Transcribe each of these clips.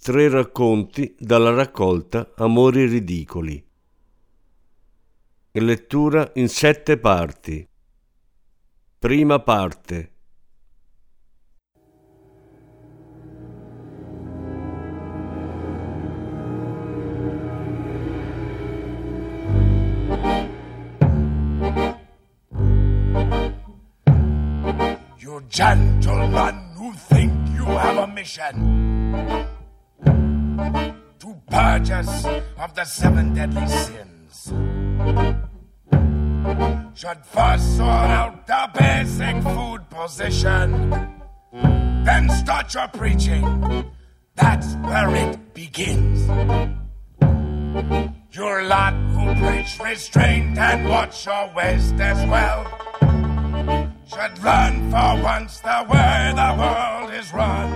Tre racconti dalla raccolta Amori ridicoli. Lettura in sette parti. Prima parte. You gentlemen who think you have a mission of the seven deadly sins should first sort out the basic food position, then start your preaching. That's where it begins. Your lot who preach restraint and watch your waist as well should learn for once the way the world is run.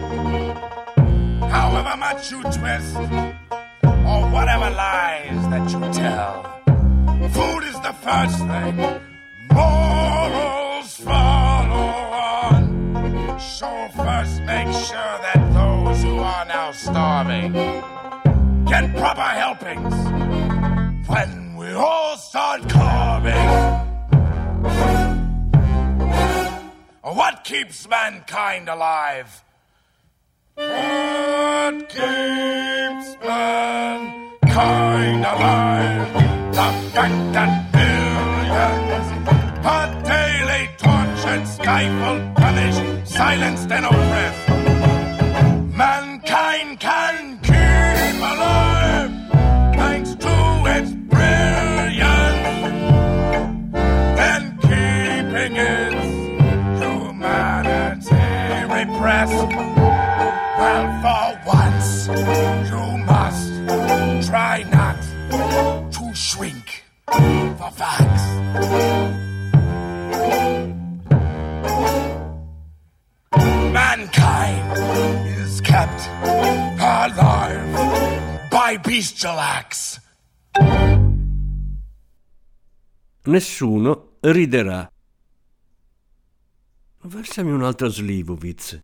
However much you twist, whatever lies that you tell, food is the first thing. Morals follow on. So first make sure that those who are now starving get proper helpings when we all start carving. What keeps mankind alive? What keeps mankind alive? The fact that millions are daily tortured, stifled, punished, silenced, and oppressed. Mankind can acts. Nessuno riderà. Versami un'altra Slivovitz,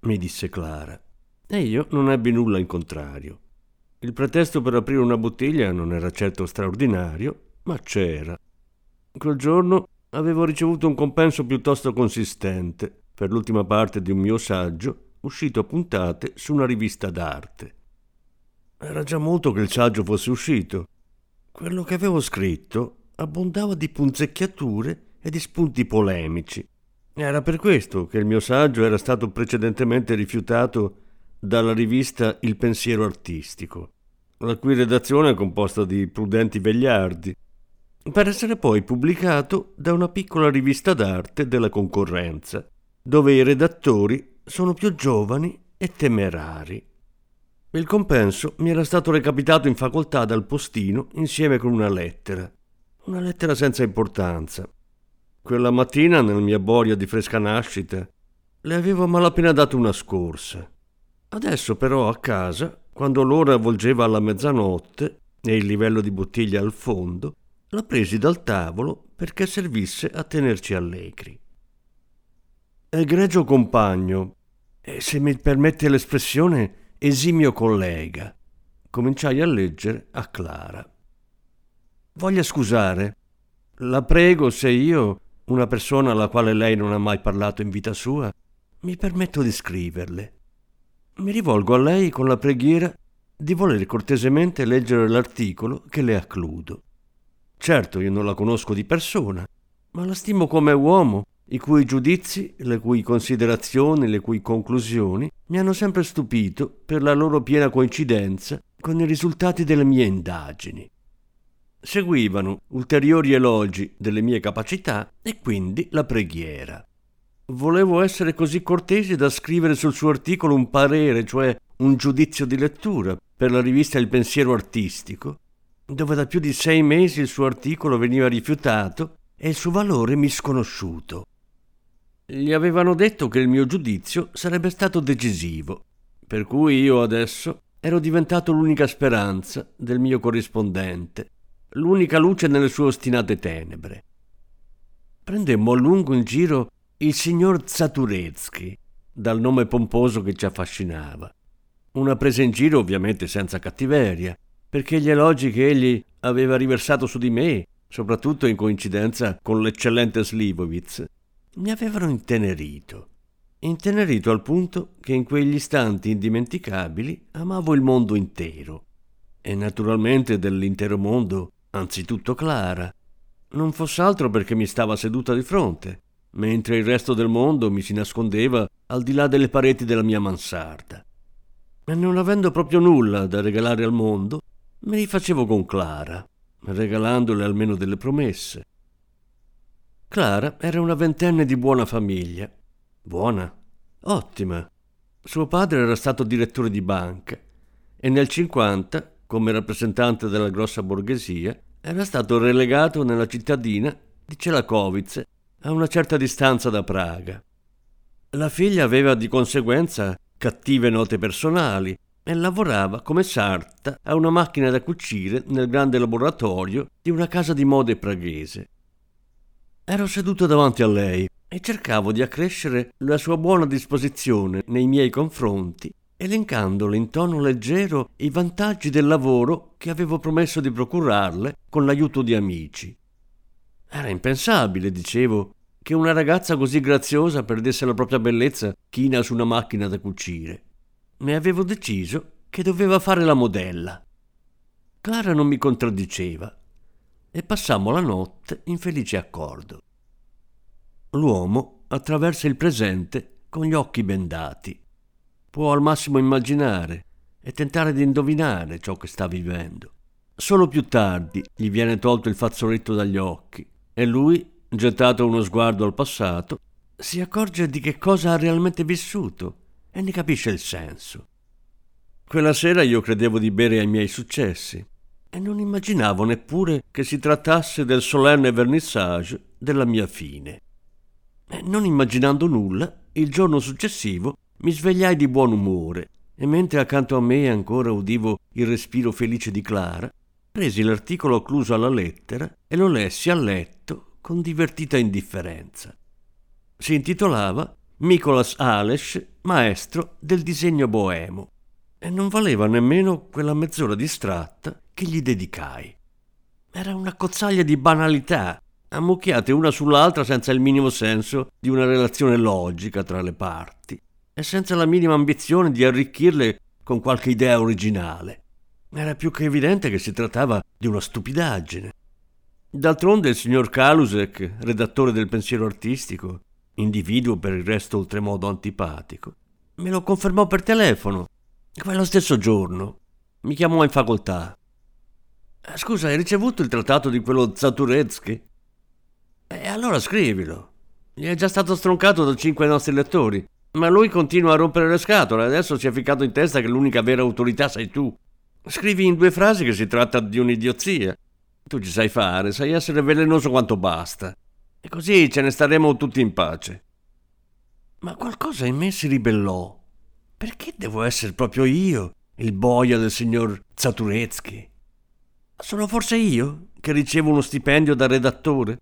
mi disse Clara. E io non ebbi nulla in contrario. Il pretesto per aprire una bottiglia non era certo straordinario, ma c'era. Quel giorno avevo ricevuto un compenso piuttosto consistente per l'ultima parte di un mio saggio uscito a puntate su una rivista d'arte. Era già molto che il saggio fosse uscito. Quello che avevo scritto abbondava di punzecchiature e di spunti polemici. Era per questo che il mio saggio era stato precedentemente rifiutato dalla rivista Il pensiero artistico, la cui redazione è composta di prudenti vegliardi, per essere poi pubblicato da una piccola rivista d'arte della concorrenza, dove i redattori sono più giovani e temerari. Il compenso mi era stato recapitato in facoltà dal postino insieme con una lettera, una lettera senza importanza. Quella mattina, nella mia boria di fresca nascita, le avevo malapena dato una scorsa. Adesso però a casa, quando l'ora volgeva alla mezzanotte e il livello di bottiglia al fondo, la presi dal tavolo perché servisse a tenerci allegri. Egregio compagno, e se mi permette l'espressione, esimio collega, cominciai a leggere a Clara. Voglia scusare, la prego se io, una persona alla quale lei non ha mai parlato in vita sua, mi permetto di scriverle. Mi rivolgo a lei con la preghiera di voler cortesemente leggere l'articolo che le accludo. Certo, io non la conosco di persona, ma la stimo come uomo, i cui giudizi, le cui considerazioni, le cui conclusioni mi hanno sempre stupito per la loro piena coincidenza con i risultati delle mie indagini. Seguivano ulteriori elogi delle mie capacità e quindi la preghiera. Volevo essere così cortese da scrivere sul suo articolo un parere, cioè un giudizio di lettura per la rivista Il Pensiero Artistico, dove da più di sei mesi il suo articolo veniva rifiutato e il suo valore misconosciuto. Gli avevano detto che il mio giudizio sarebbe stato decisivo, per cui io adesso ero diventato l'unica speranza del mio corrispondente, l'unica luce nelle sue ostinate tenebre. Prendemmo a lungo in giro il signor Zaturezzi, dal nome pomposo che ci affascinava. Una presa in giro ovviamente senza cattiveria, perché gli elogi che egli aveva riversato su di me, soprattutto in coincidenza con l'eccellente Slivovitz, mi avevano intenerito. Intenerito al punto che in quegli istanti indimenticabili amavo il mondo intero. E naturalmente dell'intero mondo, anzitutto Clara. Non fosse altro perché mi stava seduta di fronte, mentre il resto del mondo mi si nascondeva al di là delle pareti della mia mansarda. E non avendo proprio nulla da regalare al mondo, me li facevo con Clara, regalandole almeno delle promesse. Clara era una ventenne di buona famiglia. Buona? Ottima. Suo padre era stato direttore di banca e nel 50, come rappresentante della grossa borghesia, era stato relegato nella cittadina di Celakovice, a una certa distanza da Praga. La figlia aveva di conseguenza cattive note personali e lavorava come sarta a una macchina da cucire nel grande laboratorio di una casa di mode praghese. Ero seduto davanti a lei e cercavo di accrescere la sua buona disposizione nei miei confronti, elencandole in tono leggero i vantaggi del lavoro che avevo promesso di procurarle con l'aiuto di amici. Era impensabile, dicevo, che una ragazza così graziosa perdesse la propria bellezza china su una macchina da cucire ne avevo deciso che doveva fare la modella. Clara non mi contraddiceva e passammo la notte in felice accordo. L'uomo attraversa il presente con gli occhi bendati. Può al massimo immaginare e tentare di indovinare ciò che sta vivendo. Solo più tardi gli viene tolto il fazzoletto dagli occhi e lui, gettato uno sguardo al passato, si accorge di che cosa ha realmente vissuto e ne capisce il senso. Quella sera io credevo di bere ai miei successi e non immaginavo neppure che si trattasse del solenne vernissage della mia fine. Non immaginando nulla, il giorno successivo mi svegliai di buon umore e mentre accanto a me ancora udivo il respiro felice di Clara, presi l'articolo occluso alla lettera e lo lessi a letto con divertita indifferenza. Si intitolava Nicolas Ales, maestro del disegno boemo, e non valeva nemmeno quella mezz'ora distratta che gli dedicai. Era una cozzaglia di banalità, ammucchiate una sull'altra senza il minimo senso di una relazione logica tra le parti e senza la minima ambizione di arricchirle con qualche idea originale. Era più che evidente che si trattava di una stupidaggine. D'altronde il signor Kalusek, redattore del pensiero artistico, individuo per il resto oltremodo antipatico. Me lo confermò per telefono. Quello stesso giorno. Mi chiamò in facoltà. Eh, scusa, hai ricevuto il trattato di quello Zaturetsky? E allora scrivilo. Gli è già stato stroncato da cinque nostri lettori. Ma lui continua a rompere le scatole. Adesso si è ficcato in testa che l'unica vera autorità sei tu. Scrivi in due frasi che si tratta di un'idiozia. Tu ci sai fare, sai essere velenoso quanto basta. E così ce ne staremo tutti in pace. Ma qualcosa in me si ribellò. Perché devo essere proprio io il boia del signor Zaturetsky? Sono forse io che ricevo uno stipendio da redattore?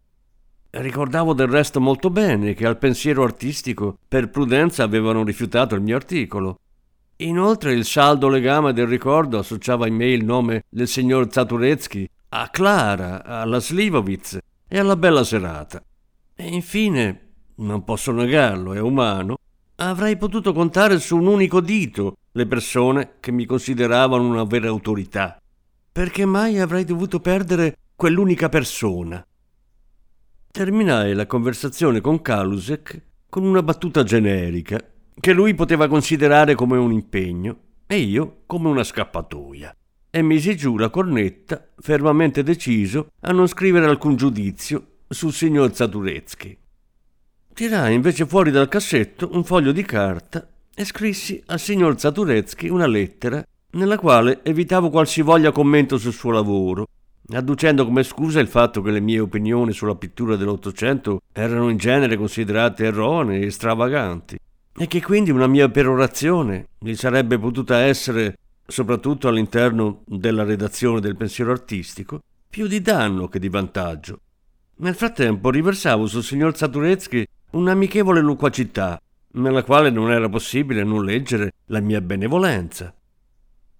Ricordavo del resto molto bene che al pensiero artistico per prudenza avevano rifiutato il mio articolo. Inoltre il saldo legame del ricordo associava in me il nome del signor Zaturetsky a Clara, alla Slivovitz e alla bella serata. E infine, non posso negarlo, è umano, avrei potuto contare su un unico dito le persone che mi consideravano una vera autorità. Perché mai avrei dovuto perdere quell'unica persona? Terminai la conversazione con Kalusek con una battuta generica che lui poteva considerare come un impegno e io come una scappatoia. E misi giù la cornetta, fermamente deciso a non scrivere alcun giudizio sul signor Zaturetsky. Tirai invece fuori dal cassetto un foglio di carta e scrissi al signor Zaturezzi una lettera nella quale evitavo qualsivoglia commento sul suo lavoro, adducendo come scusa il fatto che le mie opinioni sulla pittura dell'Ottocento erano in genere considerate erronee e stravaganti, e che quindi una mia perorazione gli sarebbe potuta essere, soprattutto all'interno della redazione del pensiero artistico, più di danno che di vantaggio. Nel frattempo riversavo sul signor Zaturezzi un'amichevole loquacità nella quale non era possibile non leggere la mia benevolenza.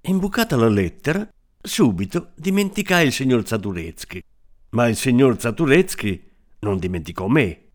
Imbucata la lettera, subito dimenticai il signor Zaturezzi, ma il signor Zaturezzi non dimenticò me.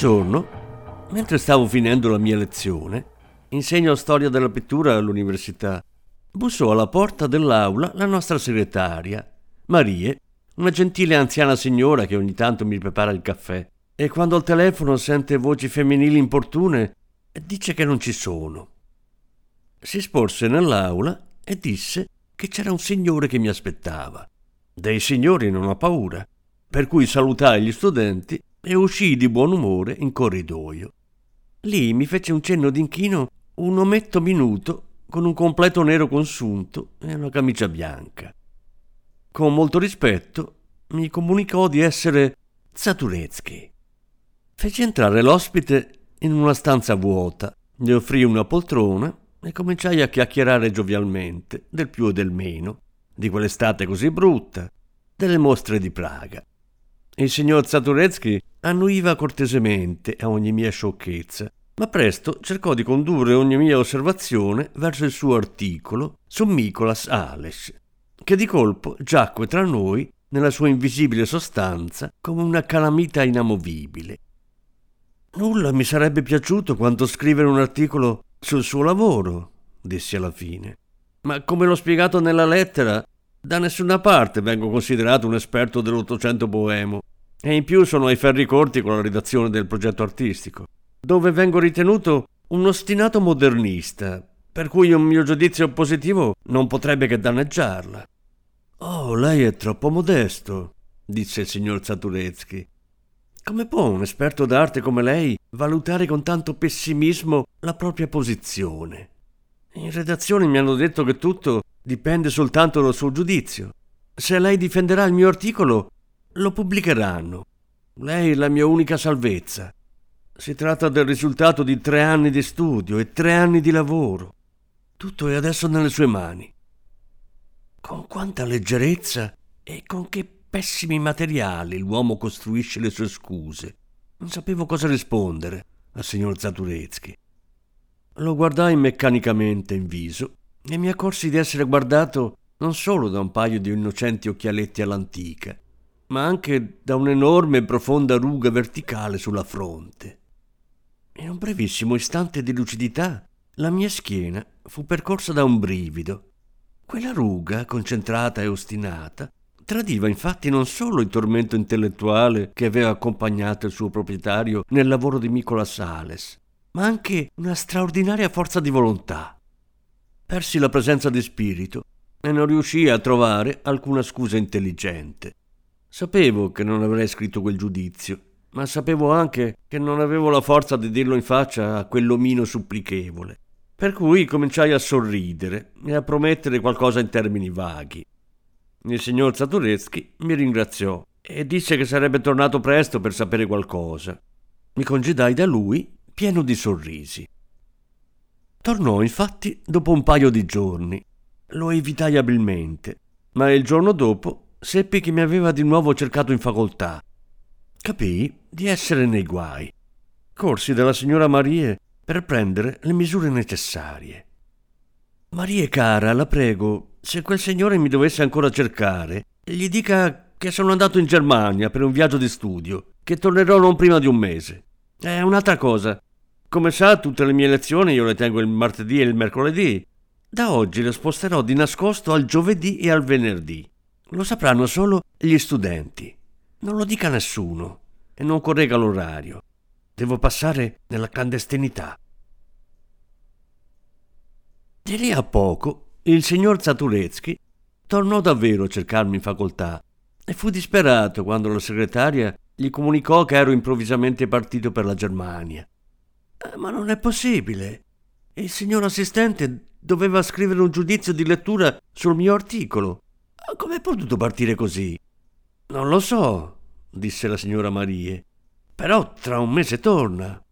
Giorno, mentre stavo finendo la mia lezione, insegno storia della pittura all'università, bussò alla porta dell'aula la nostra segretaria, Marie, una gentile anziana signora che ogni tanto mi prepara il caffè, e quando al telefono sente voci femminili importune, dice che non ci sono. Si sporse nell'aula e disse che c'era un signore che mi aspettava. Dei signori non ho paura, per cui salutai gli studenti e uscii di buon umore in corridoio. Lì mi fece un cenno d'inchino un ometto minuto con un completo nero consunto e una camicia bianca. Con molto rispetto mi comunicò di essere Zaturezzi. Fece entrare l'ospite in una stanza vuota, gli offrì una poltrona e cominciai a chiacchierare giovialmente del più e del meno, di quell'estate così brutta, delle mostre di Praga. Il signor Zaturetsky annuiva cortesemente a ogni mia sciocchezza, ma presto cercò di condurre ogni mia osservazione verso il suo articolo su Mikolas Ales, che di colpo giacque tra noi nella sua invisibile sostanza come una calamita inamovibile. Nulla mi sarebbe piaciuto quanto scrivere un articolo sul suo lavoro, dissi alla fine. Ma come l'ho spiegato nella lettera, da nessuna parte vengo considerato un esperto dell'Ottocento boemo e in più sono ai ferri corti con la redazione del progetto artistico, dove vengo ritenuto un ostinato modernista, per cui un mio giudizio positivo non potrebbe che danneggiarla. Oh, lei è troppo modesto, disse il signor Zaturetsky. Come può un esperto d'arte come lei valutare con tanto pessimismo la propria posizione? In redazione mi hanno detto che tutto dipende soltanto dal suo giudizio. Se lei difenderà il mio articolo, lo pubblicheranno. Lei è la mia unica salvezza. Si tratta del risultato di tre anni di studio e tre anni di lavoro. Tutto è adesso nelle sue mani. Con quanta leggerezza e con che pessimi materiali l'uomo costruisce le sue scuse. Non sapevo cosa rispondere al signor Zaturetsky. Lo guardai meccanicamente in viso e mi accorsi di essere guardato non solo da un paio di innocenti occhialetti all'antica, ma anche da un'enorme e profonda ruga verticale sulla fronte. In un brevissimo istante di lucidità, la mia schiena fu percorsa da un brivido quella ruga, concentrata e ostinata, tradiva infatti non solo il tormento intellettuale che aveva accompagnato il suo proprietario nel lavoro di Nicola Sales, ma anche una straordinaria forza di volontà. Persi la presenza di spirito e non riuscii a trovare alcuna scusa intelligente. Sapevo che non avrei scritto quel giudizio, ma sapevo anche che non avevo la forza di dirlo in faccia a quell'omino supplichevole. Per cui cominciai a sorridere e a promettere qualcosa in termini vaghi. Il signor Zaturetsky mi ringraziò e disse che sarebbe tornato presto per sapere qualcosa. Mi congedai da lui pieno di sorrisi. Tornò infatti dopo un paio di giorni. Lo evitai abilmente, ma il giorno dopo seppi che mi aveva di nuovo cercato in facoltà. Capii di essere nei guai. Corsi dalla signora Marie per prendere le misure necessarie. Maria cara, la prego, se quel signore mi dovesse ancora cercare, gli dica che sono andato in Germania per un viaggio di studio, che tornerò non prima di un mese. È un'altra cosa. Come sa, tutte le mie lezioni io le tengo il martedì e il mercoledì. Da oggi le sposterò di nascosto al giovedì e al venerdì. Lo sapranno solo gli studenti. Non lo dica nessuno e non corregga l'orario. Devo passare nella clandestinità. Di lì a poco il signor Zaturetsky tornò davvero a cercarmi in facoltà e fu disperato quando la segretaria gli comunicò che ero improvvisamente partito per la Germania. Eh, ma non è possibile. Il signor assistente doveva scrivere un giudizio di lettura sul mio articolo. Come è potuto partire così? Non lo so, disse la signora Marie. Però tra un mese torna.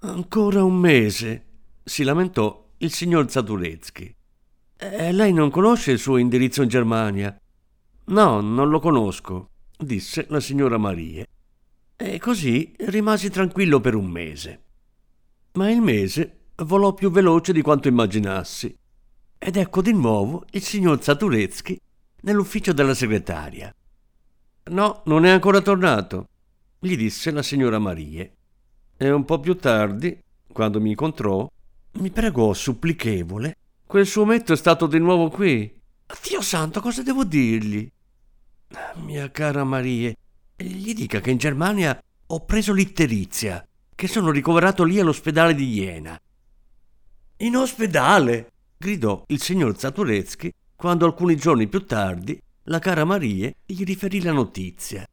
Ancora un mese, si lamentò il signor Zaturetsky. E lei non conosce il suo indirizzo in Germania? No, non lo conosco, disse la signora Marie. E così rimasi tranquillo per un mese. Ma il mese volò più veloce di quanto immaginassi. Ed ecco di nuovo il signor Zaturetsky nell'ufficio della segretaria. No, non è ancora tornato, gli disse la signora Marie. E un po' più tardi, quando mi incontrò, mi pregò supplichevole. Quel suo metto è stato di nuovo qui. Dio santo, cosa devo dirgli? Mia cara Marie, gli dica che in Germania ho preso l'itterizia, che sono ricoverato lì all'ospedale di Iena. In ospedale? gridò il signor Zaturetsky quando alcuni giorni più tardi la cara Marie gli riferì la notizia.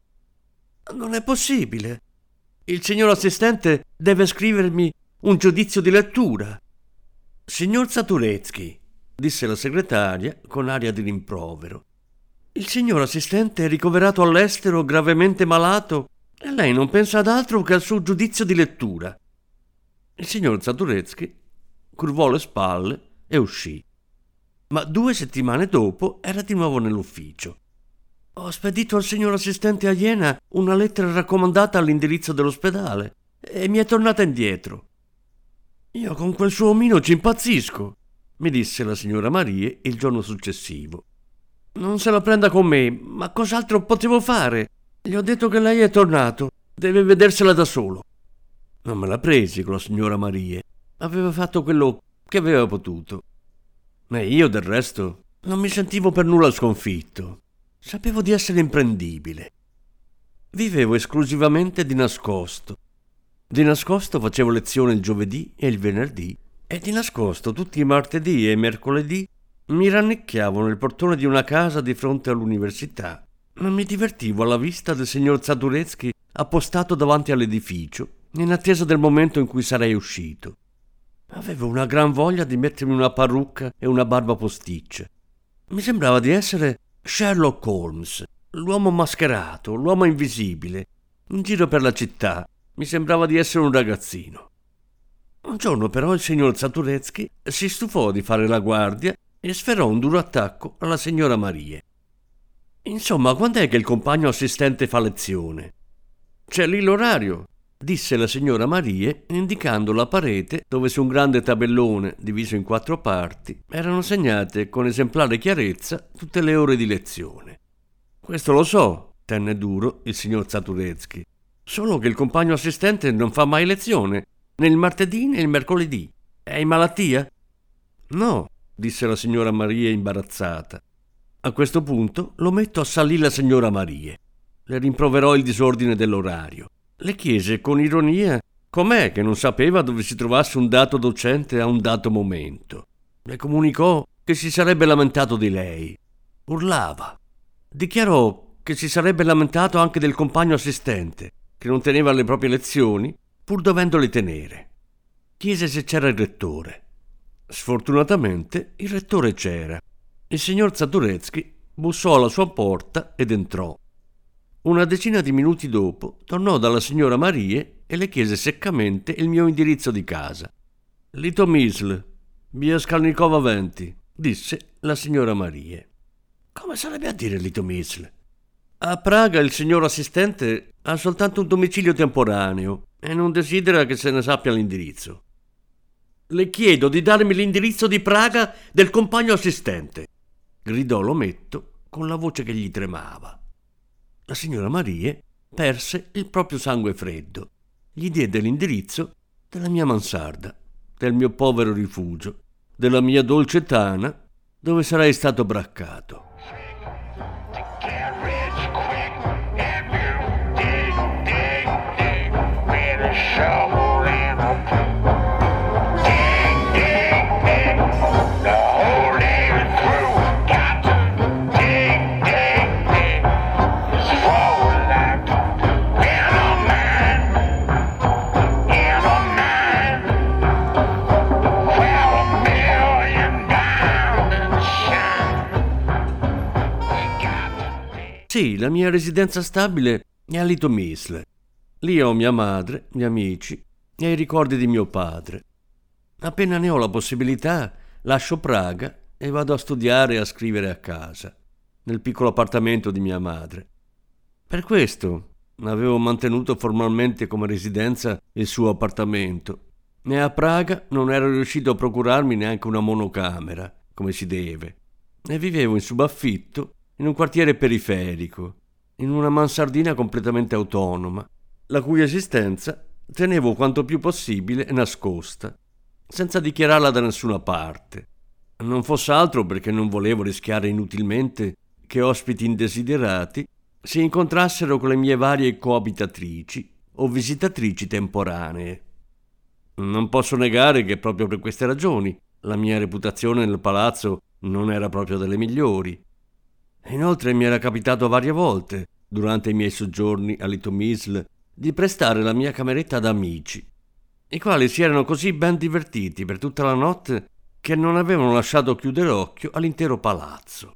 Non è possibile. Il signor assistente deve scrivermi un giudizio di lettura. Signor Zaturetsky, disse la segretaria con aria di rimprovero, il signor assistente è ricoverato all'estero gravemente malato e lei non pensa ad altro che al suo giudizio di lettura. Il signor Zaturetsky curvò le spalle e uscì. Ma due settimane dopo era di nuovo nell'ufficio. Ho spedito al signor assistente a Iena una lettera raccomandata all'indirizzo dell'ospedale e mi è tornata indietro. Io con quel suo omino ci impazzisco, mi disse la signora Marie il giorno successivo. Non se la prenda con me, ma cos'altro potevo fare? Gli ho detto che lei è tornato, deve vedersela da solo. Non me la presi con la signora Marie. Aveva fatto quello che aveva potuto. Ma io, del resto, non mi sentivo per nulla sconfitto. Sapevo di essere imprendibile. Vivevo esclusivamente di nascosto. Di nascosto facevo lezione il giovedì e il venerdì e di nascosto tutti i martedì e i mercoledì mi rannicchiavo nel portone di una casa di fronte all'università, mi divertivo alla vista del signor Zaduretsky appostato davanti all'edificio, in attesa del momento in cui sarei uscito. Avevo una gran voglia di mettermi una parrucca e una barba posticcia. Mi sembrava di essere Sherlock Holmes, l'uomo mascherato, l'uomo invisibile, in giro per la città. Mi sembrava di essere un ragazzino. Un giorno però il signor Zaturetsky si stufò di fare la guardia e sferrò un duro attacco alla signora Marie. Insomma, quando è che il compagno assistente fa lezione? C'è lì l'orario, disse la signora Marie, indicando la parete dove su un grande tabellone, diviso in quattro parti, erano segnate con esemplare chiarezza tutte le ore di lezione. Questo lo so, tenne duro il signor Zaturetsky. Solo che il compagno assistente non fa mai lezione, né il martedì né il mercoledì. È in malattia? No, disse la signora Maria imbarazzata. A questo punto l'ometto assalì la signora Maria. Le rimproverò il disordine dell'orario. Le chiese con ironia com'è che non sapeva dove si trovasse un dato docente a un dato momento. Le comunicò che si sarebbe lamentato di lei. Urlava. Dichiarò che si sarebbe lamentato anche del compagno assistente, che non teneva le proprie lezioni, pur dovendole tenere. Chiese se c'era il rettore. Sfortunatamente il rettore c'era. Il signor Zaduretsky bussò alla sua porta ed entrò. Una decina di minuti dopo tornò dalla signora Marie e le chiese seccamente il mio indirizzo di casa. Lito Misl, via Skalnikova 20, disse la signora Marie. Come sarebbe a dire Lito Misl? A Praga il signor assistente ha soltanto un domicilio temporaneo e non desidera che se ne sappia l'indirizzo. Le chiedo di darmi l'indirizzo di Praga del compagno assistente, gridò l'ometto con la voce che gli tremava. La signora Marie perse il proprio sangue freddo. Gli diede l'indirizzo della mia mansarda, del mio povero rifugio, della mia dolce tana, dove sarei stato braccato. Sì, la mia residenza stabile è a Litomisle. Lì ho mia madre, miei amici e i ricordi di mio padre. Appena ne ho la possibilità, lascio Praga e vado a studiare e a scrivere a casa, nel piccolo appartamento di mia madre. Per questo avevo mantenuto formalmente come residenza il suo appartamento e a Praga non ero riuscito a procurarmi neanche una monocamera, come si deve, e vivevo in subaffitto in un quartiere periferico, in una mansardina completamente autonoma, la cui esistenza tenevo quanto più possibile nascosta, senza dichiararla da nessuna parte. Non fosse altro perché non volevo rischiare inutilmente che ospiti indesiderati si incontrassero con le mie varie coabitatrici o visitatrici temporanee. Non posso negare che proprio per queste ragioni la mia reputazione nel palazzo non era proprio delle migliori. Inoltre mi era capitato varie volte, durante i miei soggiorni a Litomisl, di prestare la mia cameretta ad amici, i quali si erano così ben divertiti per tutta la notte che non avevano lasciato chiudere occhio all'intero palazzo.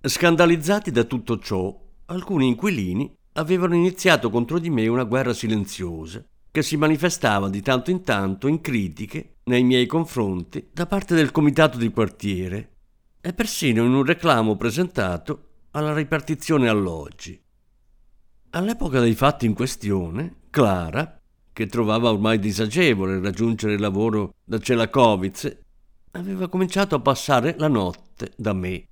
Scandalizzati da tutto ciò, alcuni inquilini avevano iniziato contro di me una guerra silenziosa, che si manifestava di tanto in tanto in critiche nei miei confronti da parte del comitato di quartiere e persino in un reclamo presentato alla ripartizione alloggi. All'epoca dei fatti in questione, Clara, che trovava ormai disagevole raggiungere il lavoro da Celakovice, aveva cominciato a passare la notte da me.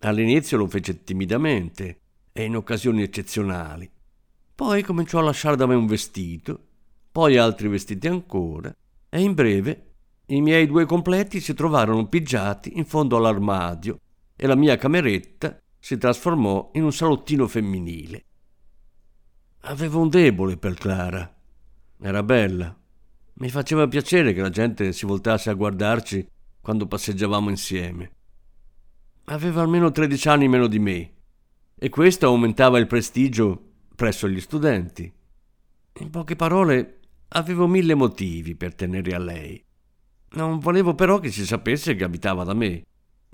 All'inizio lo fece timidamente e in occasioni eccezionali. Poi cominciò a lasciare da me un vestito, poi altri vestiti ancora, e in breve i miei due completi si trovarono pigiati in fondo all'armadio e la mia cameretta si trasformò in un salottino femminile. Avevo un debole per Clara. Era bella. Mi faceva piacere che la gente si voltasse a guardarci quando passeggiavamo insieme. Aveva almeno 13 anni meno di me e questo aumentava il prestigio presso gli studenti. In poche parole, avevo mille motivi per tenere a lei. Non volevo però che si sapesse che abitava da me.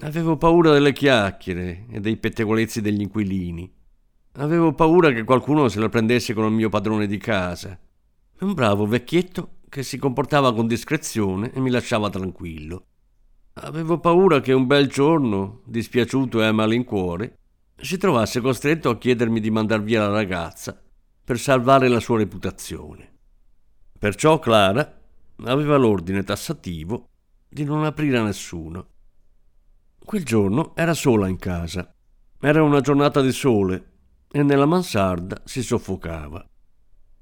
Avevo paura delle chiacchiere e dei pettegolezzi degli inquilini. Avevo paura che qualcuno se la prendesse con il mio padrone di casa. Un bravo vecchietto che si comportava con discrezione e mi lasciava tranquillo. Avevo paura che un bel giorno, dispiaciuto e a malincuore, si trovasse costretto a chiedermi di mandar via la ragazza per salvare la sua reputazione. Perciò Clara aveva l'ordine tassativo di non aprire a nessuno. Quel giorno era sola in casa. Era una giornata di sole e nella mansarda si soffocava.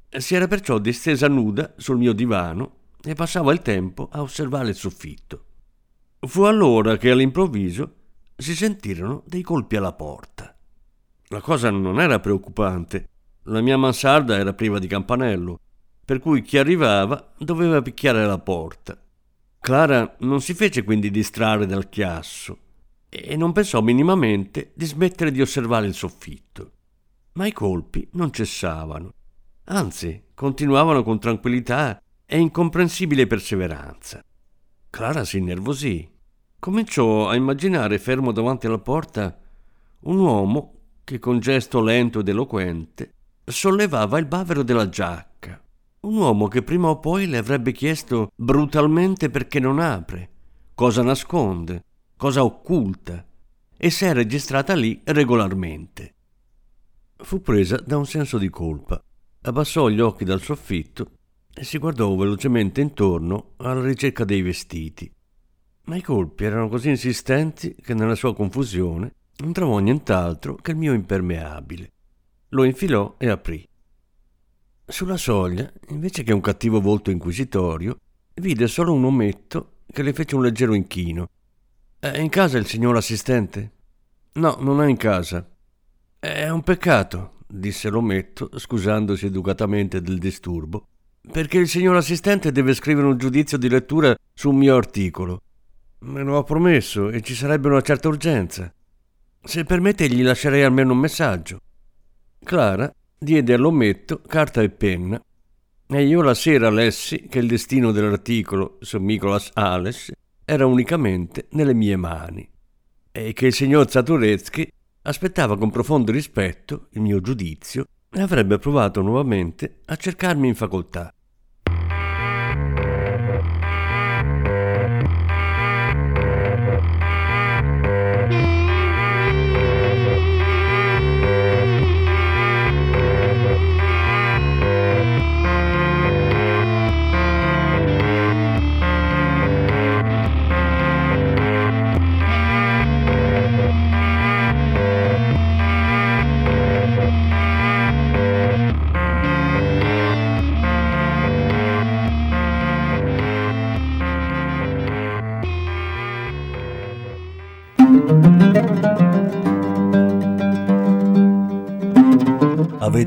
Si era perciò distesa nuda sul mio divano e passava il tempo a osservare il soffitto. Fu allora che all'improvviso si sentirono dei colpi alla porta. La cosa non era preoccupante. La mia mansarda era priva di campanello, per cui chi arrivava doveva picchiare la porta. Clara non si fece quindi distrarre dal chiasso e non pensò minimamente di smettere di osservare il soffitto ma i colpi non cessavano. Anzi, continuavano con tranquillità e incomprensibile perseveranza. Clara si innervosì. Cominciò a immaginare fermo davanti alla porta un uomo che con gesto lento ed eloquente sollevava il bavero della giacca. Un uomo che prima o poi le avrebbe chiesto brutalmente perché non apre, cosa nasconde, cosa occulta, e si è registrata lì regolarmente. Fu presa da un senso di colpa. Abbassò gli occhi dal soffitto e si guardò velocemente intorno alla ricerca dei vestiti. Ma i colpi erano così insistenti che nella sua confusione non trovò nient'altro che il mio impermeabile. Lo infilò e aprì. Sulla soglia, invece che un cattivo volto inquisitorio, vide solo un ometto che le fece un leggero inchino. È in casa il signor assistente? No, non è in casa. È un peccato, disse l'ometto, scusandosi educatamente del disturbo, perché il signor assistente deve scrivere un giudizio di lettura su un mio articolo. Me lo ha promesso e ci sarebbe una certa urgenza. Se permette gli lascerei almeno un messaggio. Clara diede all'ometto carta e penna e io la sera lessi che il destino dell'articolo su Nicolas Ales era unicamente nelle mie mani e che il signor Zaturecki aspettava con profondo rispetto il mio giudizio e avrebbe provato nuovamente a cercarmi in facoltà.